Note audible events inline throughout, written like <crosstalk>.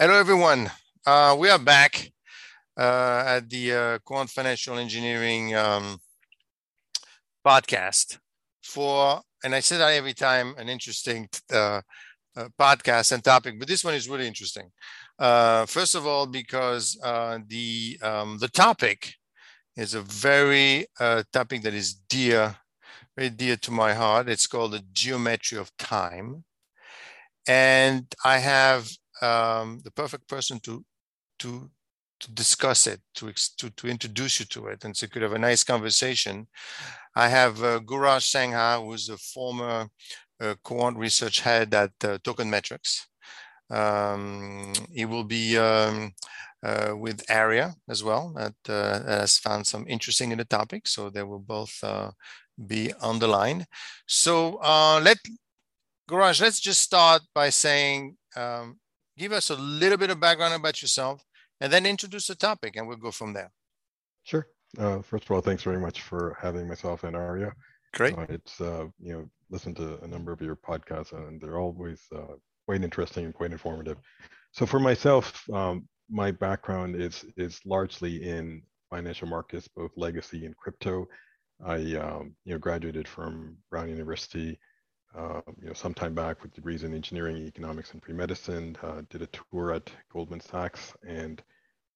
Hello, everyone. Uh, we are back uh, at the uh, Quant Financial Engineering um, podcast for, and I say that every time, an interesting uh, uh, podcast and topic, but this one is really interesting. Uh, first of all, because the um, the topic is a very topic that is dear, very dear to my heart. It's called the geometry of time, and I have um, the perfect person to to to discuss it, to, to to introduce you to it, and so you could have a nice conversation. I have uh, Gurraj Sangha, who is a former uh, quant research head at uh, Token Metrics. Um, he will be um, uh, with Aria as well, that uh, has found some interesting in the topic. So they will both uh, be on the line. So uh, let Gurraj, let's just start by saying um, give us a little bit of background about yourself and then introduce the topic and we'll go from there. Sure. Uh, first of all, thanks very much for having myself and Aria. Great. Uh, it's, uh, you know, listen to a number of your podcasts and they're always uh, quite interesting and quite informative. So for myself, um, my background is is largely in financial markets, both legacy and crypto. I, um, you know, graduated from Brown University uh, you know, some time back with degrees in engineering, economics, and pre-medicine. Uh, did a tour at Goldman Sachs and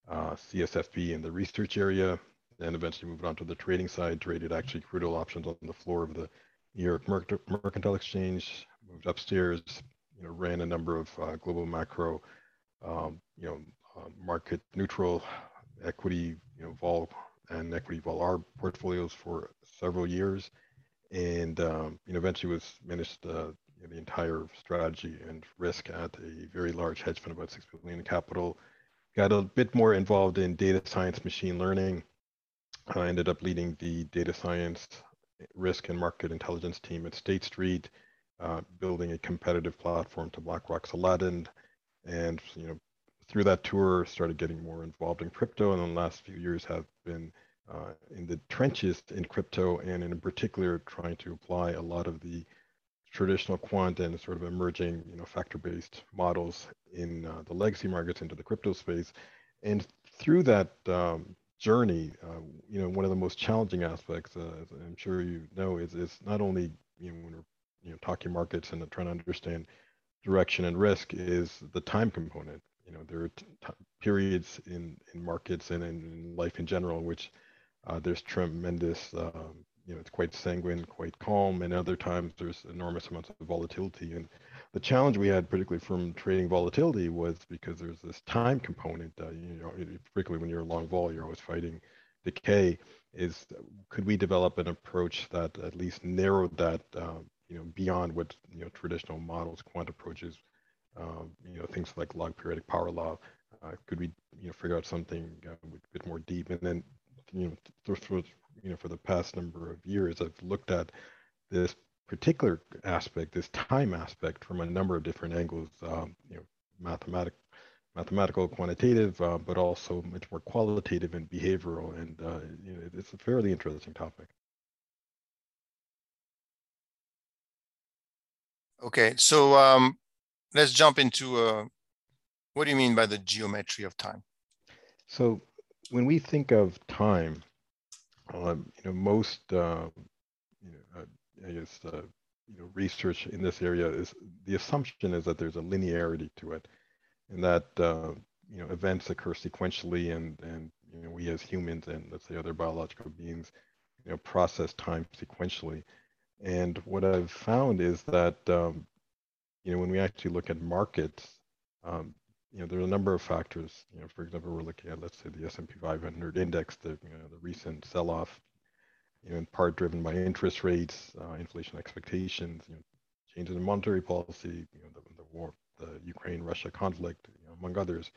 uh, CSFB in the research area, and eventually moved on to the trading side. Traded actually crude oil options on the floor of the New York Mercantile Exchange. Moved upstairs, you know, ran a number of uh, global macro, um, you know, uh, market neutral equity, you know, vol and equity vol arb portfolios for several years and um, you know eventually was managed uh, you know, the entire strategy and risk at a very large hedge fund, about six billion in capital. Got a bit more involved in data science, machine learning. I ended up leading the data science, risk, and market intelligence team at State Street, uh, building a competitive platform to BlackRock's Aladdin, and you know through that tour started getting more involved in crypto, and in the last few years have been uh, in the trenches in crypto and in particular trying to apply a lot of the traditional quant and sort of emerging you know factor-based models in uh, the legacy markets into the crypto space. And through that um, journey uh, you know one of the most challenging aspects uh, as i'm sure you know is, is not only you know when we're you know talking markets and trying to understand direction and risk is the time component. You know there are t- periods in in markets and in, in life in general which uh, there's tremendous, um, you know, it's quite sanguine, quite calm, and other times there's enormous amounts of volatility. And the challenge we had, particularly from trading volatility, was because there's this time component. Uh, you know, particularly when you're a long vol, you're always fighting decay. Is could we develop an approach that at least narrowed that, um, you know, beyond what you know traditional models, quant approaches, um, you know, things like log periodic power law. Uh, could we, you know, figure out something uh, a bit more deep, and then you know, for, you know, for the past number of years, I've looked at this particular aspect, this time aspect, from a number of different angles. Um, you know, mathematic, mathematical, quantitative, uh, but also much more qualitative and behavioral. And uh, you know, it's a fairly interesting topic. Okay, so um, let's jump into uh, what do you mean by the geometry of time? So when we think of time, um, you know, most, uh, you know, uh, I guess, uh, you know, research in this area is the assumption is that there's a linearity to it, and that uh, you know events occur sequentially, and and you know we as humans and let's say other biological beings, you know, process time sequentially. And what I've found is that um, you know when we actually look at markets, um, you know, there are a number of factors. You know, for example, we're looking at, let's say, the S&P 500 index, the, you know, the recent sell-off, you know, in part driven by interest rates, uh, inflation expectations, you know, changes in monetary policy, you know, the, the war, the Ukraine-Russia conflict, you know, among others.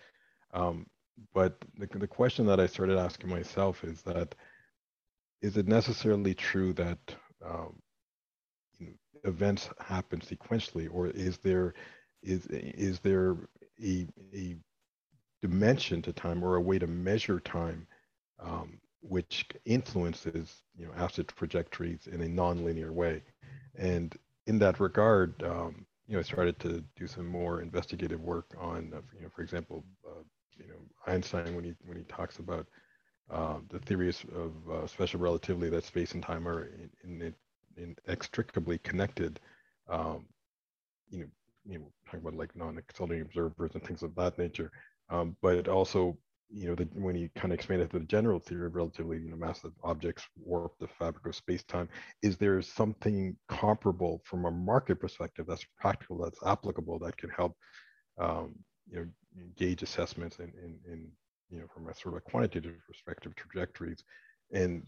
Um, but the, the question that I started asking myself is that, is it necessarily true that um, events happen sequentially, or is there is is there a, a dimension to time or a way to measure time um, which influences you know asset trajectories in a nonlinear way and in that regard um, you know, I started to do some more investigative work on, uh, you know, for example, uh, you know, Einstein when he when he talks about uh, the theories of uh, special relativity that space and time are in, in, inextricably connected. Um, you know, you know, talking about like non-exciting observers and things of that nature. Um, but also, you know, the, when you kind of expand it to the general theory of relativity, you know, massive objects warp the fabric of space-time. Is there something comparable from a market perspective that's practical, that's applicable, that can help, um, you know, gauge assessments in, in, in you know, from a sort of a quantitative perspective, trajectories, and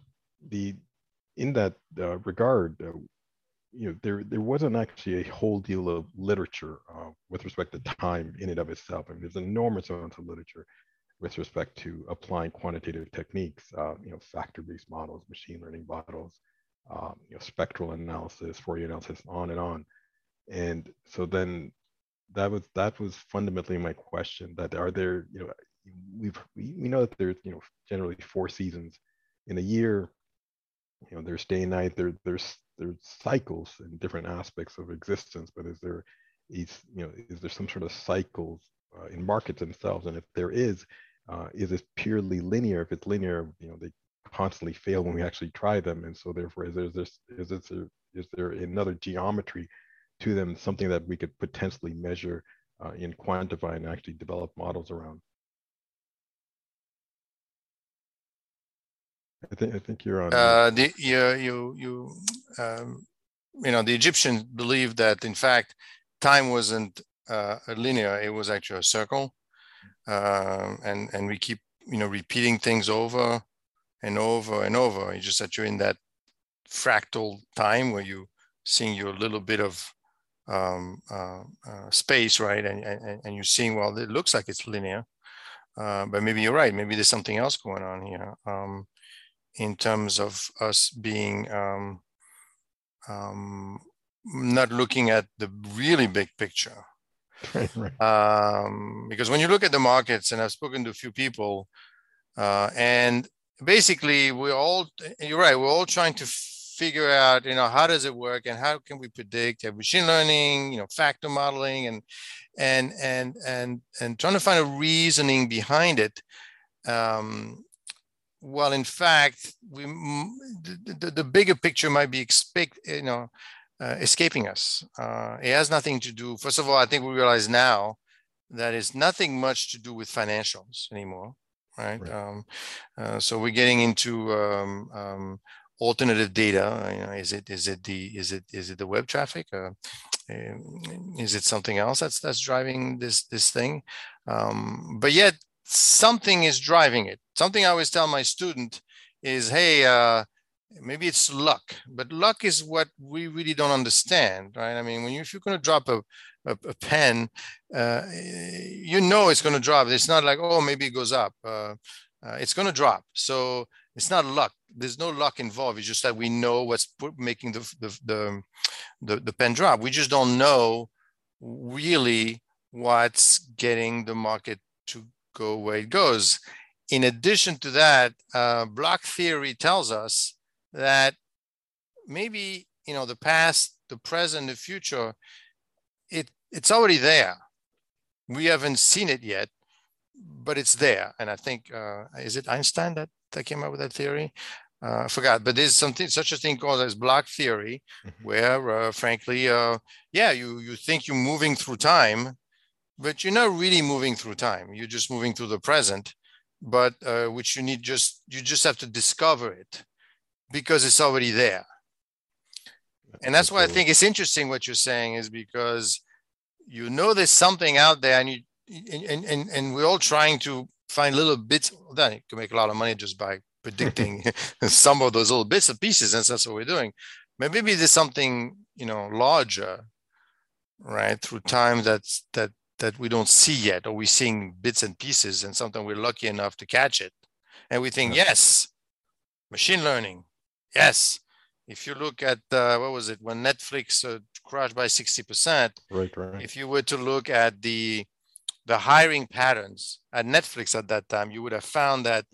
the in that uh, regard, uh, you know, there there wasn't actually a whole deal of literature uh, with respect to time in and of itself. I mean, there's enormous amounts of literature with respect to applying quantitative techniques, uh, you know, factor-based models, machine learning models, um, you know, spectral analysis, Fourier analysis, on and on. And so then that was that was fundamentally my question that are there you know we've we, we know that there's you know generally four seasons in a year you know there's day and night there there's there's cycles in different aspects of existence but is there is you know is there some sort of cycles uh, in markets themselves? And if there is uh, is it purely linear? If it's linear you know they constantly fail when we actually try them. And so therefore is there this is there is there another geometry to them something that we could potentially measure uh, and quantify and actually develop models around I think I think you're on. Uh, the you you you um, you know the Egyptians believed that in fact time wasn't uh, linear; it was actually a circle, um, and and we keep you know repeating things over and over and over. You just that you're in that fractal time where you seeing your little bit of um, uh, uh, space, right? And, and and you're seeing well, it looks like it's linear, uh, but maybe you're right. Maybe there's something else going on here. Um, in terms of us being um, um, not looking at the really big picture. <laughs> Right, right. Um, because when you look at the markets, and I've spoken to a few people, uh, and basically we're all you're right, we're all trying to figure out, you know, how does it work and how can we predict have machine learning, you know, factor modeling and and and and and trying to find a reasoning behind it. Um, well, in fact, we the, the, bigger picture might be expect you know uh, escaping us. Uh, it has nothing to do. First of all, I think we realize now that it's nothing much to do with financials anymore, right? right. Um, uh, so we're getting into um, um, alternative data. You know, is it is it the is it is it the web traffic? Uh, um, is it something else that's that's driving this this thing? Um, but yet something is driving it. Something I always tell my student is, hey, uh, maybe it's luck, but luck is what we really don't understand, right? I mean, when you, if you're going to drop a, a, a pen, uh, you know it's going to drop. It's not like, oh, maybe it goes up. Uh, uh it's going to drop. So it's not luck. There's no luck involved. It's just that we know what's making the, the, the, the, the pen drop. We just don't know really what's getting the market go where it goes. In addition to that, uh, block theory tells us that maybe you know the past, the present, the future, it it's already there. We haven't seen it yet, but it's there. And I think uh, is it Einstein that, that came up with that theory? Uh, I forgot, but there's something such a thing called as block theory, mm-hmm. where uh, frankly, uh, yeah, you you think you're moving through time, but you're not really moving through time. You're just moving through the present, but uh, which you need just you just have to discover it because it's already there. And that's why I think it's interesting what you're saying is because you know there's something out there and you and and, and we're all trying to find little bits then you can make a lot of money just by predicting <laughs> <laughs> some of those little bits and pieces and that's what we're doing but maybe there's something you know larger right through time that's that that we don't see yet, or we're seeing bits and pieces, and sometimes we're lucky enough to catch it. And we think, yes, machine learning, yes. If you look at uh, what was it when Netflix uh, crashed by sixty percent, right, right. If you were to look at the the hiring patterns at Netflix at that time, you would have found that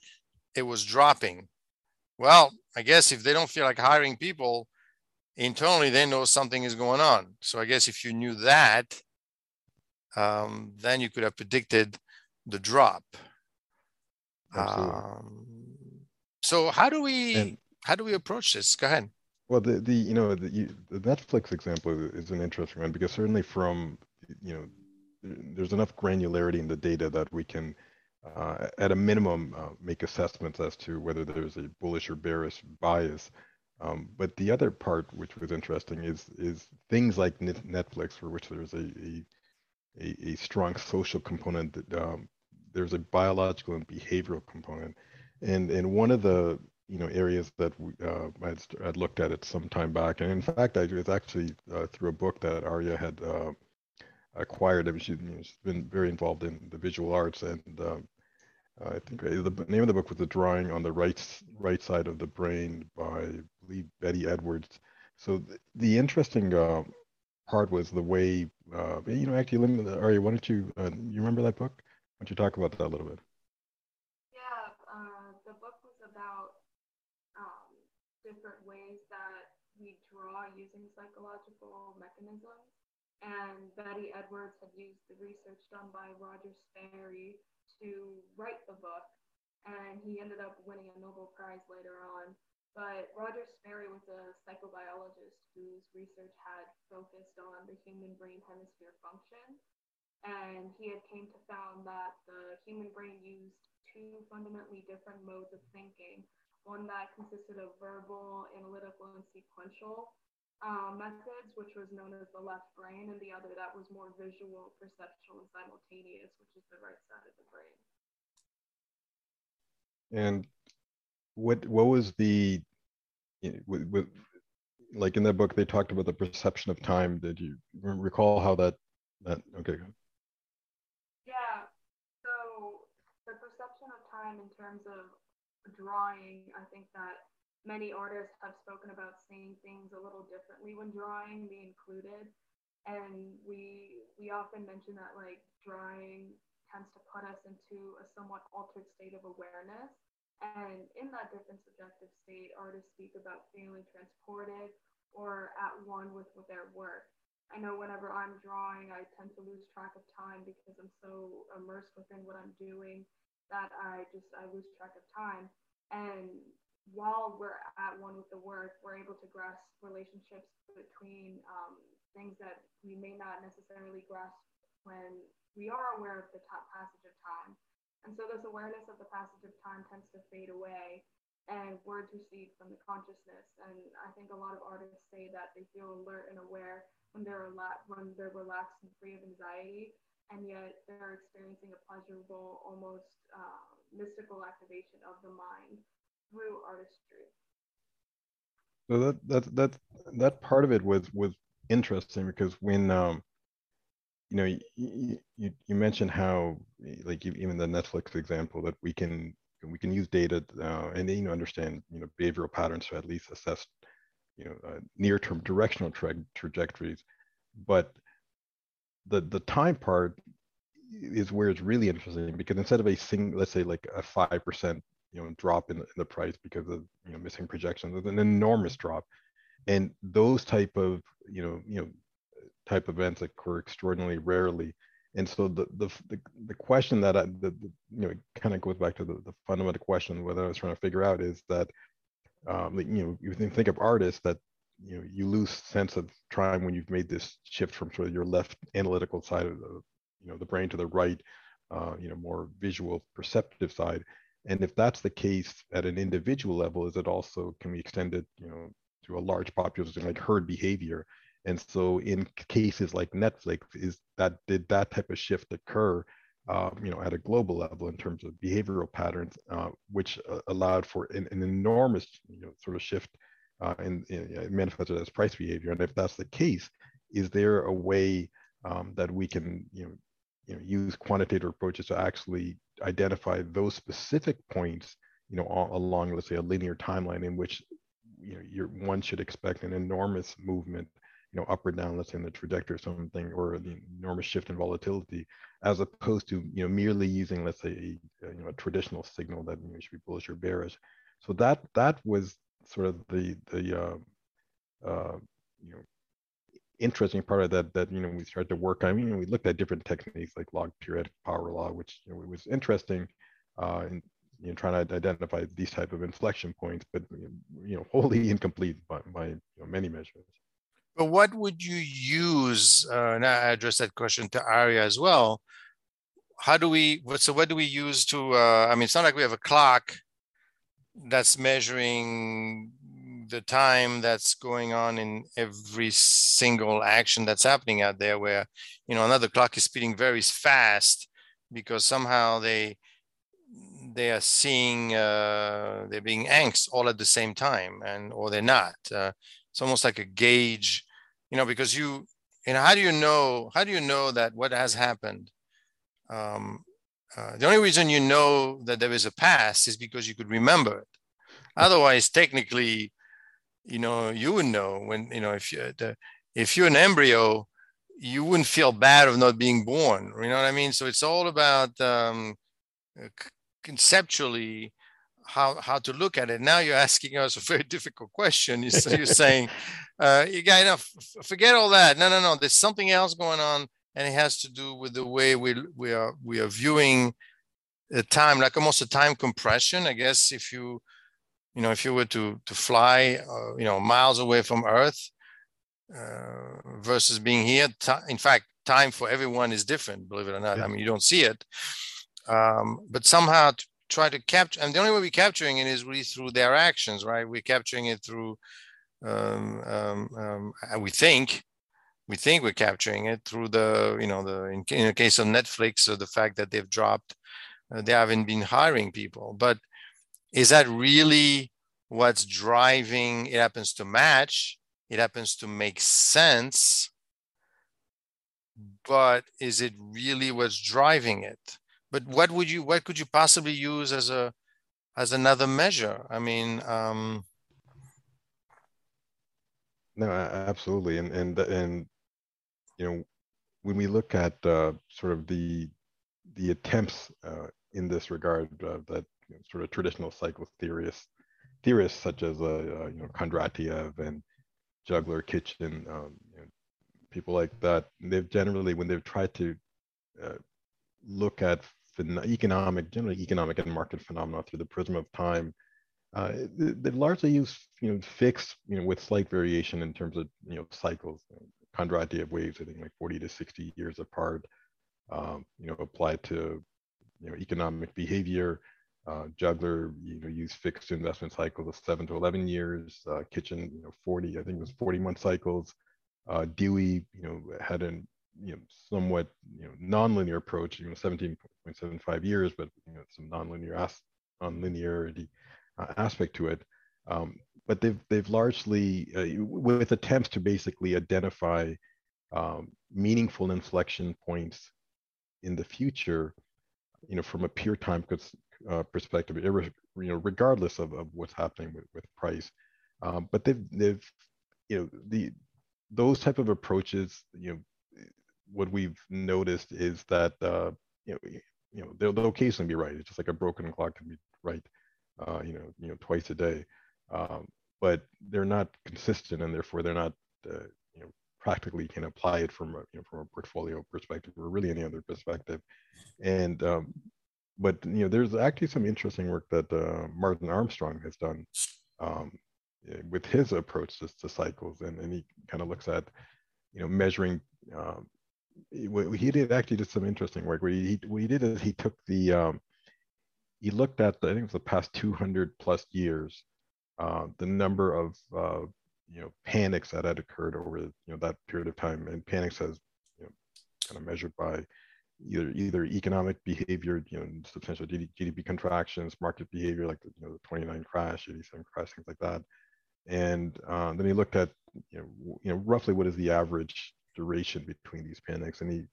it was dropping. Well, I guess if they don't feel like hiring people, internally they know something is going on. So I guess if you knew that, um, then you could have predicted the drop. Um, so how do we and, how do we approach this? Go ahead. Well, the the you know the, you, the Netflix example is an interesting one because certainly from you know there's enough granularity in the data that we can uh, at a minimum uh, make assessments as to whether there's a bullish or bearish bias. Um, but the other part, which was interesting, is is things like Netflix, for which there's a a, a, a strong social component. That um, there's a biological and behavioral component, and and one of the you know areas that we, uh, I'd, I'd, looked at it some time back, and in fact, I was actually uh, through a book that Aria had uh, acquired. I mean, she, you know, she's been very involved in the visual arts, and um, I think the name of the book was "The Drawing on the Right Right Side of the Brain" by I believe Betty Edwards. So the, the interesting uh, part was the way uh, you know. Actually, let me, Aria, why don't you uh, you remember that book? Why don't you talk about that a little bit? Yeah, uh, the book was about um, different ways that we draw using psychological mechanisms. And Betty Edwards had used the research done by Roger Sperry to write the book. And he ended up winning a Nobel Prize later on. But Roger Sperry was a psychobiologist whose research had focused on the human brain hemisphere function. And he had came to found that the human brain used two fundamentally different modes of thinking, one that consisted of verbal, analytical, and sequential, um, methods, which was known as the left brain, and the other that was more visual, perceptual, and simultaneous, which is the right side of the brain. And what what was the with, with like in that book they talked about the perception of time. Did you recall how that that okay? Yeah. So the perception of time in terms of drawing, I think that many artists have spoken about seeing things a little differently when drawing, me included. And we we often mention that like drawing tends to put us into a somewhat altered state of awareness. And in that different subjective state, artists speak about feeling transported or at one with, with their work. I know whenever I'm drawing, I tend to lose track of time because I'm so immersed within what I'm doing that I just I lose track of time. And while we're at one with the work, we're able to grasp relationships between um, things that we may not necessarily grasp when we are aware of the passage of time. And so this awareness of the passage of time tends to fade away and words recede from the consciousness. And I think a lot of artists say that they feel alert and aware when they're rela- when they're relaxed and free of anxiety, and yet they're experiencing a pleasurable, almost uh, mystical activation of the mind through artistry. So that that that that part of it was was interesting because when um you know you, you, you mentioned how like even the Netflix example that we can we can use data uh, and you know understand you know behavioral patterns to at least assess you know uh, near term directional tra- trajectories but the the time part is where it's really interesting because instead of a single let's say like a 5% you know drop in, in the price because of you know missing projections. There's an enormous drop, and those type of you know you know type events occur extraordinarily rarely. And so the the the, the question that I the, the you know kind of goes back to the, the fundamental question whether I was trying to figure out is that um, you know you think of artists that you know you lose sense of time when you've made this shift from sort of your left analytical side of the you know the brain to the right uh, you know more visual perceptive side and if that's the case at an individual level, is it also can be extended, you know, to a large population like herd behavior? And so in cases like Netflix, is that did that type of shift occur, uh, you know, at a global level in terms of behavioral patterns, uh, which uh, allowed for an, an, enormous, you know, sort of shift uh, in, in manifested as price behavior. And if that's the case, is there a way um, that we can, you know, you know, use quantitative approaches to actually identify those specific points, you know, all, along, let's say, a linear timeline in which, you know, one should expect an enormous movement, you know, up or down, let's say, in the trajectory of something, or the enormous shift in volatility, as opposed to, you know, merely using, let's say, a, you know, a traditional signal that you know, should be bullish or bearish. So that that was sort of the the uh, uh, you know interesting part of that that you know we started to work on. You we looked at different techniques like log periodic power law, which you know, was interesting uh, in you know, trying to identify these type of inflection points, but you know, wholly incomplete by, by you know, many measures. But what would you use? Uh, and I address that question to Aria as well. How do we? So what do we use to? Uh, I mean, it's not like we have a clock that's measuring the time that's going on in every single action that's happening out there where you know another clock is speeding very fast because somehow they they are seeing uh, they're being angst all at the same time and or they're not uh, it's almost like a gauge you know because you you know how do you know how do you know that what has happened? Um, uh, the only reason you know that there is a past is because you could remember it. Otherwise technically you know you would know when you know if you the, if you're an embryo you wouldn't feel bad of not being born you know what i mean? So it's all about um, conceptually how how to look at it. Now you're asking us a very <laughs> difficult question. You're, you're saying, uh, you got enough. Forget all that. No, no, no. There's something else going on, and it has to do with the way we we are we are viewing the time, like almost a time compression. I guess if you you know if you were to to fly uh, you know miles away from Earth uh, versus being here, t- in fact, time for everyone is different. Believe it or not. Yeah. I mean, you don't see it um, but somehow to try to capture and the only way we're capturing it is really through their actions right? We're capturing it through um, um, um we think we think we're capturing it through the you know the in, in the case of netflix or the fact that they've dropped uh, they haven't been hiring people. But is that really what's driving it happens to match it happens to make sense but is it really what's driving it but what would you what could you possibly use as a as another measure? I mean um no absolutely. And and and you know when we look at uh, sort of the the attempts uh, in this regard uh, that you know, sort of traditional cycle theorists theorists such as uh, uh, you know Kondratiev and Juglar Kitchin, um, you know, people like that they've generally when they've tried to uh, look at economic, generally economic and market phenomena through the prism of time. Uh, they've largely used, you know, fixed, you know, with slight variation in terms of, you know, cycles. Kondratiev waves, I think, like 40 to 60 years apart. Um, you know, applied to, you know, economic behavior. Uh, Juglar, you know, used fixed investment cycles of seven to 11 years. Uh, Kitchin, you know, 40, I think it was 40 month cycles. Uh, Dewey, you know, had an you know somewhat you know nonlinear approach you know 17.75 years but you know some nonlinear as- nonlinearity uh, aspect to it. Um, but they've they've largely uh, with attempts to basically identify um, meaningful inflection points in the future you know from a pure time uh, perspective you know regardless of, of what's happening with, with price. Um, but they've they've you know the those type of approaches you know what we've noticed is that uh, you know you know they'll, they'll occasionally be right. It's just like a broken clock can be right, uh, you know you know twice a day, um, but they're not consistent and therefore they're not uh, you know practically can apply it from a you know from a portfolio perspective or really any other perspective, and um, but you know there's actually some interesting work that uh, Martin Armstrong has done um, with his approach to, to cycles. And, and he kind of looks at you know measuring um, he did actually did some interesting work. What he, what he did is he took the um, he looked at the, I think it was the past 200 plus years, uh, the number of uh, you know panics that had occurred over you know that period of time, and panics as you know kind of measured by either either economic behavior, you know, substantial GDP contractions, market behavior like the, you know the 29 crash, 87 crash, things like that, and uh, then he looked at you know you know roughly what is the average duration between these panics, and he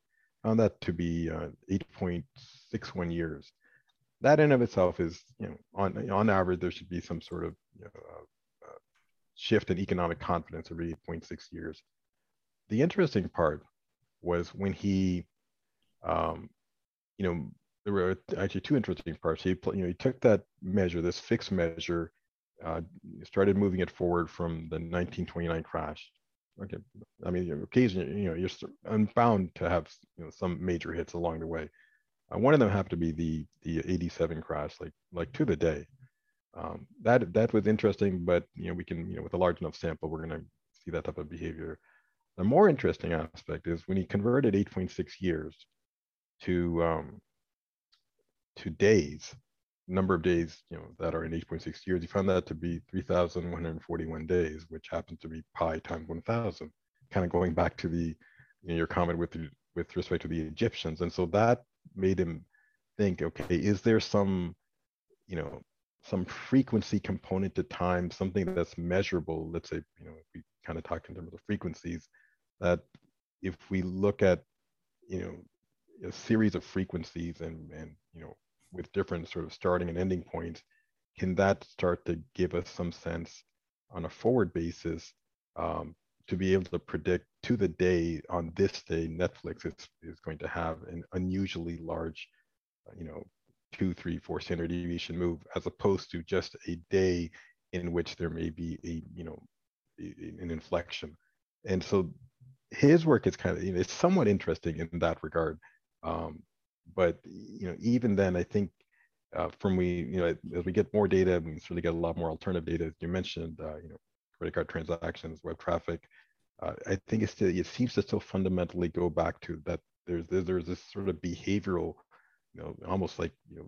found that to be uh, 8.61 years. That in of itself is, you know, on on average, there should be some sort of you know, uh, uh, shift in economic confidence every 8.6 years. The interesting part was when he, um, you know, there were actually two interesting parts. He, you know, he took that measure, this fixed measure, uh, started moving it forward from the 1929 crash. Okay, I mean, occasionally, you know, you're bound to have you know, some major hits along the way. Uh, one of them happened to be the the 87 crash, like like to the day. Um, that that was interesting, but you know, we can you know with a large enough sample, we're going to see that type of behavior. The more interesting aspect is when he converted 8.6 years to um, to days, number of days you know that are in 8.6 years, he found that to be 3,141 days, which happens to be pi times 1,000. Kind of going back to the you know, your comment with with respect to the Egyptians, and so that made him think, okay, is there some you know some frequency component to time, something that's measurable. Let's say, you know, we kind of talk in terms of frequencies, that if we look at, you know, a series of frequencies and, and with different sort of starting and ending points, can that start to give us some sense on a forward basis um, to be able to predict to the day on this day Netflix is, is going to have an unusually large, you know, two, three, four standard deviation move, as opposed to just a day in which there may be a, you know, an inflection. And so his work is kind of, you know, it's somewhat interesting in that regard. Um, but, you know, even then, I think uh, from we, you know, as we get more data, we certainly get a lot more alternative data. You mentioned, uh, you know, credit card transactions, web traffic. Uh, I think it's still, it seems to still fundamentally go back to that. There's there's this sort of behavioral you know, almost like you know,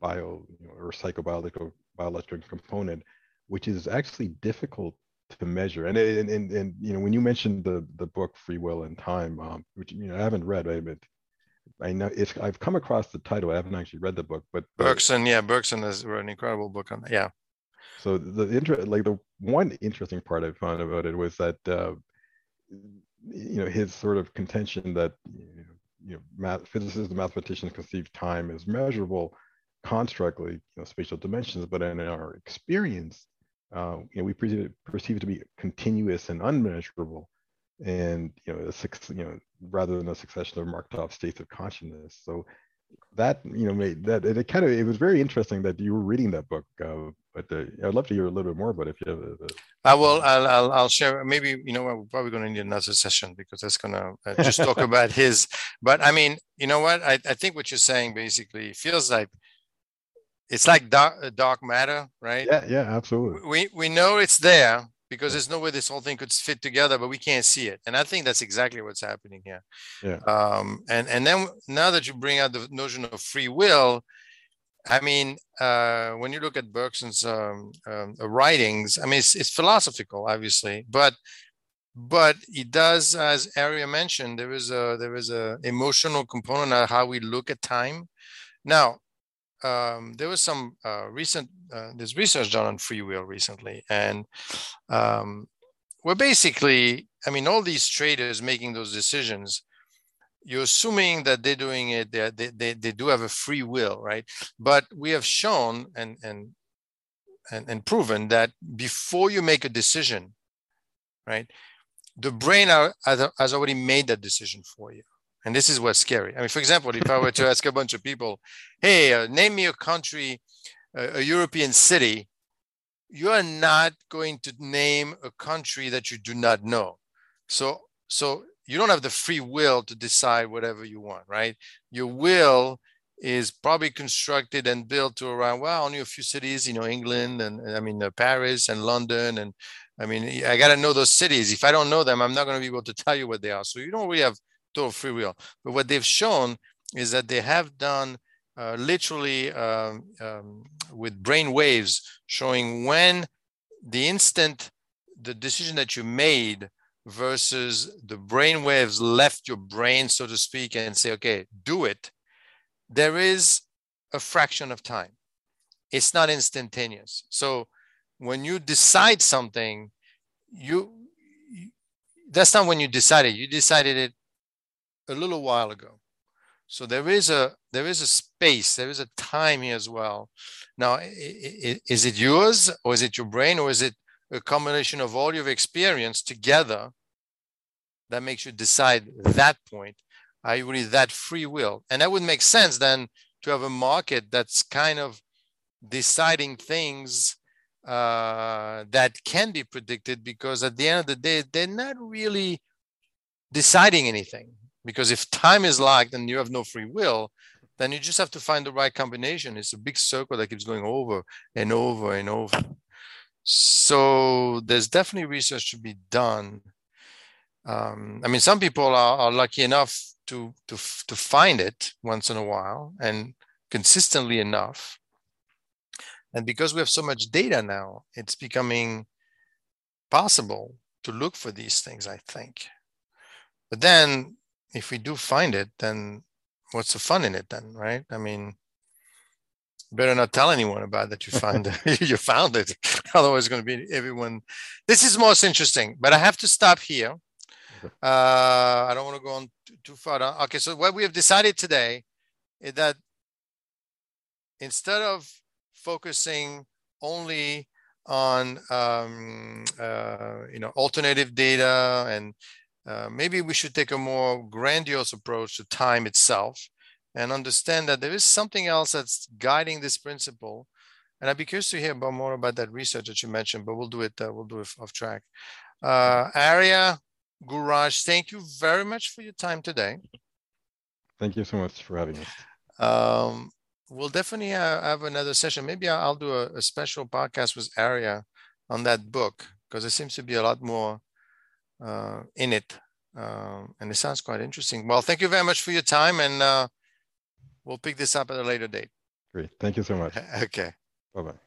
bio you know, or psychobiological biological component, which is actually difficult to measure. And and and, and you know, when you mentioned the the book Free Will and Time, um, which you know I haven't read, right, but I know it's I've come across the title. I haven't actually read the book, but Bergson, yeah, Bergson has an incredible book on that. Yeah. So the inter like the one interesting part I found about it was that uh, you know his sort of contention that you know, you know, math, physicists and mathematicians conceive time as measurable constructly, you know, spatial dimensions, but in our experience, uh, you know, we perceive it, perceive it to be continuous and unmeasurable, and you know, a, you know, rather than a succession of marked off states of consciousness. So that you know made that it, it kind of it was very interesting that you were reading that book uh, but uh, I'd love to hear a little bit more about it if you have. A, a... I will. I'll, I'll, I'll. share. Maybe you know we're probably going to need another session because that's going to uh, just talk <laughs> about his. But I mean, you know what? I, I think what you're saying basically feels like it's like dark, uh, dark matter, right? Yeah. Yeah. Absolutely. We we know it's there because there's no way this whole thing could fit together, but we can't see it. And I think that's exactly what's happening here. Yeah. Um. And and then now that you bring out the notion of free will I mean, uh, when you look at Bergson's um, um, writings, I mean, it's, it's, philosophical, obviously, but but it does, as Aria mentioned, there is a there is a emotional component of how we look at time. Now, um, there was some uh, recent uh, there's research done on free will recently, and um, we're basically, I mean, all these traders making those decisions you're assuming that they're doing it they, they, they do have a free will right? But we have shown and and and, and proven that before you make a decision right the brain has already made that decision for you and this is what's scary. I mean for example if i were to ask a bunch of people hey uh, name me a country a, a european city you are not going to name a country that you do not know. So so you don't have the free will to decide whatever you want, right? Your will is probably constructed and built to around well only a few cities you know england and i mean uh, paris and london. And i mean i got to know those cities. If i don't know them i'm not going to be able to <laughs> tell you what they are. So you don't really have total free will but what they've shown is that they have done uh, literally um, um, with brain waves showing when the instant the decision that you made versus the brain waves left your brain, so to speak, and say, okay, do it, there is a fraction of time. It's not instantaneous. So when you decide something, you that's not when you decided. You decided it a little while ago. So there is a there is a space, there is a time here as well. Now, is it yours, or is it your brain, or is it a combination of all your experience together that makes you decide that point. Are you really that free will? And that would make sense then to have a market that's kind of deciding things uh, that can be predicted because at the end of the day, they're not really deciding anything. Because if time is locked and you have no free will, then you just have to find the right combination. It's a big circle that keeps going over and over and over. So there's definitely research to be done. Um, I mean, some people are, are lucky enough to, to, to find it once in a while and consistently enough. And because we have so much data now, it's becoming possible to look for these things, I think. But then if we do find it, then what's the fun in it then, right? I mean, better not tell anyone about that you it. <laughs> <laughs> you found it. <laughs> Otherwise, it's going to be everyone. This is most interesting, but I have to stop here. Uh, I don't want to go on too, too far. Down. Okay, so what we have decided today is that instead of focusing only on um, uh, you know alternative data and uh, maybe we should take a more grandiose approach to time itself and understand that there is something else that's guiding this principle. And I'd be curious to hear about more about that research that you mentioned, but we'll do it. Uh, we'll do it off track. Uh, Aria Gurraj, thank you very much for your time today. Thank you so much for having us. Um, we'll definitely have, have, another session. Maybe I'll do a, a special podcast with Aria on that book because there seems to be a lot more uh, in it. Um, and it sounds quite interesting. Well, thank you very much for your time, and uh, we'll pick this up at a later date. Great. Thank you so much. <laughs> okay. Bye bye.